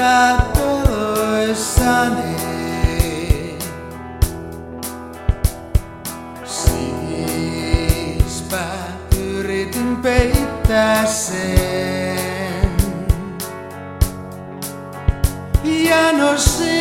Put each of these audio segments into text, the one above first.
kattoissani. Siispä yritin peittää sen. Ja no se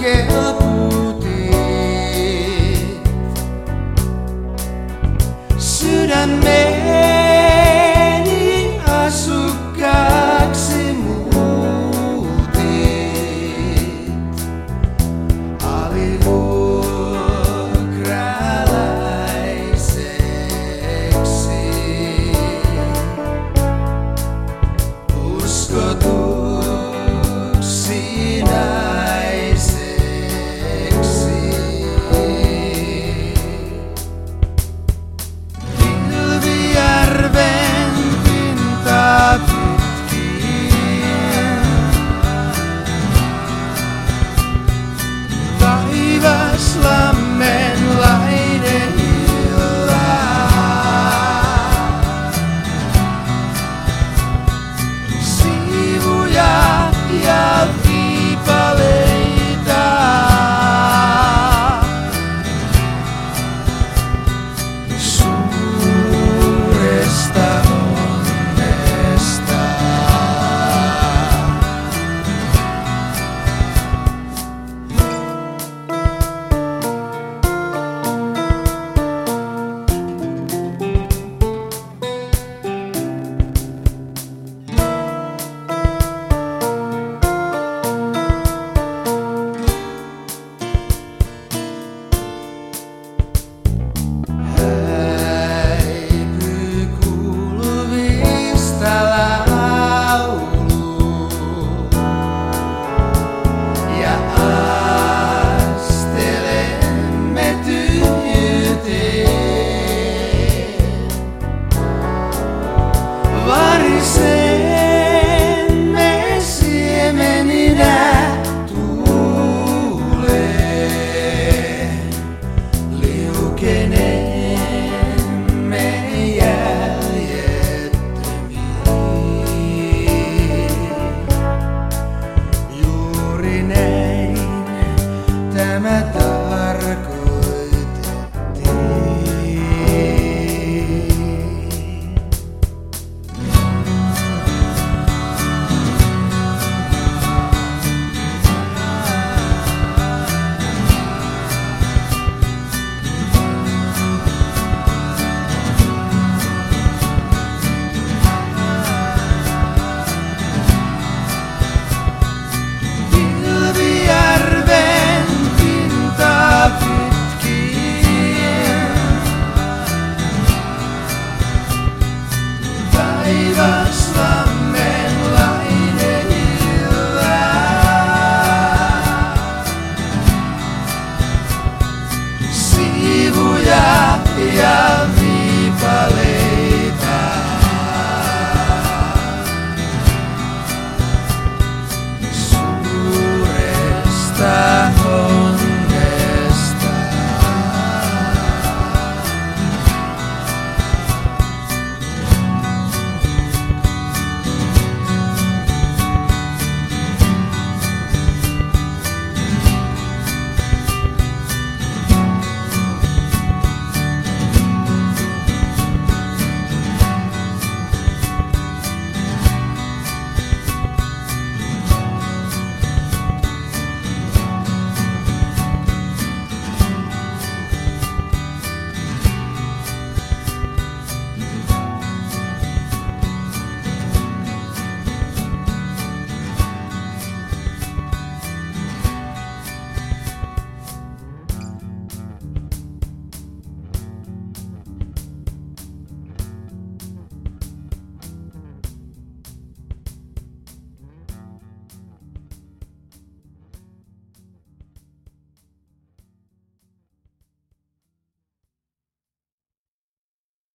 que us.